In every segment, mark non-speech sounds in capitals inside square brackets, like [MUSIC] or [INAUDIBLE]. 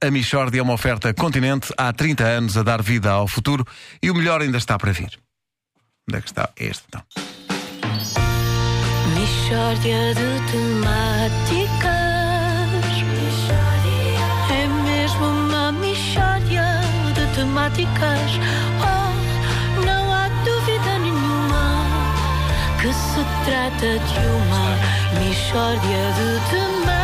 A Michórdia é uma oferta continente há 30 anos a dar vida ao futuro e o melhor ainda está para vir. Onde é que está este então? Mishória de temáticas. É mesmo uma mishória de temáticas. Oh, não há dúvida nenhuma que se trata de uma mishória de temáticas.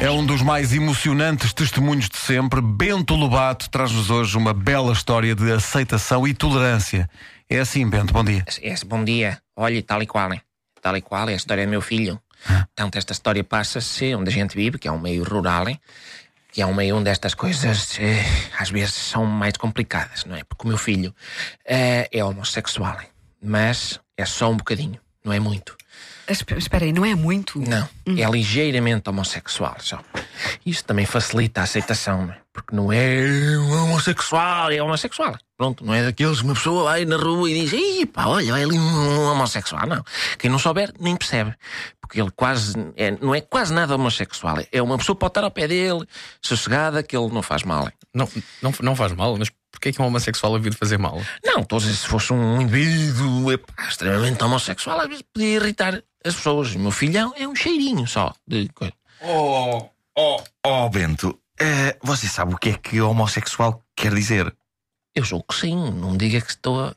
É um dos mais emocionantes testemunhos de sempre. Bento Lobato traz-nos hoje uma bela história de aceitação e tolerância. É assim, Bento, bom dia. Esse bom dia. Olhe, tal e qual, hein? Tal e qual é a história do meu filho. Portanto, esta história passa-se onde a gente vive, que é um meio rural, hein? que é um meio onde estas coisas eh, às vezes são mais complicadas, não é? Porque o meu filho eh, é homossexual, hein? mas é só um bocadinho, não é muito. Esp- Espera aí, não é muito? Não, é ligeiramente homossexual só. Isso também facilita a aceitação, não é? Porque não é um homossexual, é homossexual. Pronto, não é daqueles que uma pessoa vai na rua e diz: Ih, pá, olha, vai ali um homossexual. Não. Quem não souber, nem percebe. Porque ele quase, é, não é quase nada homossexual. É uma pessoa que pode estar ao pé dele, sossegada, que ele não faz mal. Não, não, não faz mal, mas porquê é que um homossexual havia de fazer mal? Não, estou a dizer, se fosse um indivíduo epá, extremamente homossexual, às vezes podia irritar as pessoas. O meu filho é um- é um cheirinho só de coisa. Oh, oh, oh, Bento, eh, você sabe o que é que homossexual quer dizer? Eu julgo que sim, não me diga que estou a,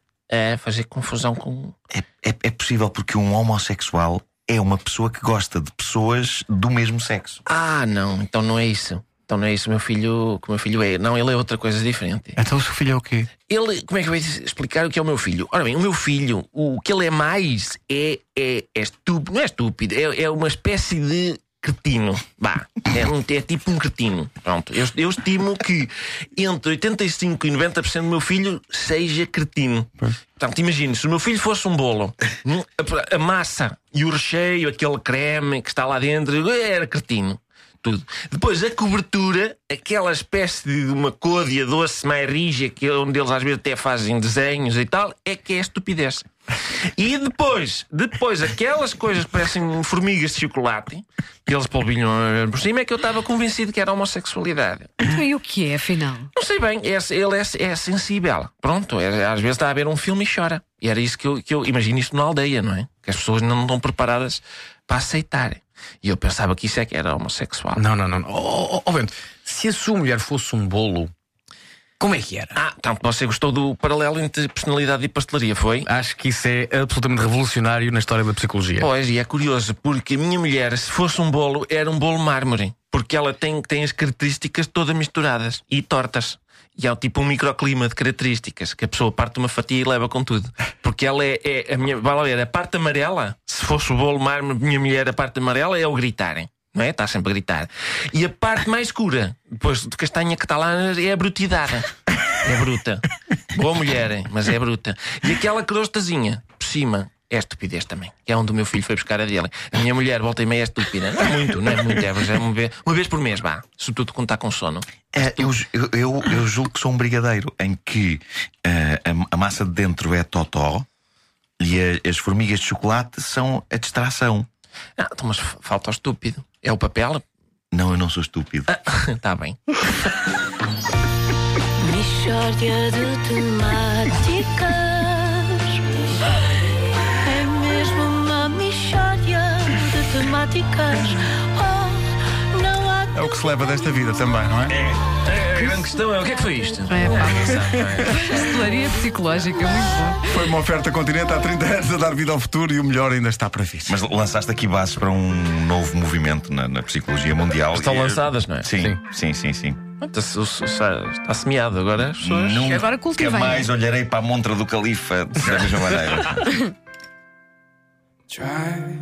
a fazer confusão com. É, é, é possível porque um homossexual é uma pessoa que gosta de pessoas do mesmo sexo. Ah, não, então não é isso. Então não é isso, meu filho, que o meu filho é. Não, ele é outra coisa diferente. Então o seu filho é o quê? Ele, como é que eu vou explicar o que é o meu filho? Ora bem, o meu filho, o que ele é mais é, é, é estúpido, não é estúpido, é, é uma espécie de cretino. Vá, é, um- é tipo um cretino. Pronto, eu, eu estimo que entre 85% e 90% do meu filho seja cretino. Portanto, imagine, se o meu filho fosse um bolo, hum, a massa e o recheio, aquele creme que está lá dentro, era cretino tudo. Depois a cobertura, aquela espécie de uma côdea doce mais rija, que é onde eles às vezes até fazem desenhos e tal, é que é estupidez. E depois, depois aquelas coisas que parecem formigas de chocolate, que eles polvilham eh, por cima, é que eu estava convencido que era homossexualidade. Então, e o que é, afinal? Não sei bem, é- ele é, é sensível. Pronto, é- às vezes está a ver um filme e chora. E era isso que eu, que eu imagino isto na aldeia, não é? Que as pessoas não estão preparadas para aceitarem. E eu pensava que isso é que era homossexual. Não, não, não. Oh, oh, oh, Bento, se a sua mulher fosse um bolo, como é que era? Ah, então você gostou do paralelo entre personalidade e pastelaria, foi? Acho que isso é absolutamente revolucionário na história da psicologia. Pois, e é curioso, porque a minha mulher, se fosse um bolo, era um bolo mármore. Porque ela tem, tem as características todas misturadas e tortas. E é tipo um microclima de características que a pessoa parte uma fatia e leva com tudo. Porque ela é, é a minha. Vai lá ver, a parte amarela, se fosse o bolo mármore, minha mulher, a parte amarela é o gritarem. Não é? Está sempre a gritar. E a parte mais escura, depois de castanha catalana, é a brutidade. É bruta. Boa mulher, mas é bruta. E aquela crostazinha por cima é estupidez também. Que é onde o meu filho foi buscar a dele. A minha mulher volta e meia é estúpida. Não é muito, não é muito, é, é uma vez, uma vez por mês, vá. Sobretudo quando está com sono. Eh, eu, eu, eu, julgo que sou um brigadeiro em que eh, a, a massa de dentro é totó e a- as formigas de chocolate são a distração. Ah, então, mas falta o estúpido. É o papel? Não, eu não sou estúpido. Está [LAUGHS] bem. Mishória de temáticas. É mesmo uma mishória de temáticas. É o que se leva desta vida também, não é? A grande questão é o que é que foi isto? É, pá. Pastelaria psicológica, muito bom. Foi uma oferta continente há 30 anos a dar vida ao futuro e o melhor ainda está para vir. Mas lançaste aqui bases para um novo movimento na, na psicologia mundial. Estão E- lançadas, não é? Sim, sim, sim, sim. Está, está semeado agora as pessoas. Nunca Agora cultivem. mais olharei para a montra do califa da mesma maneira. [LAUGHS] Try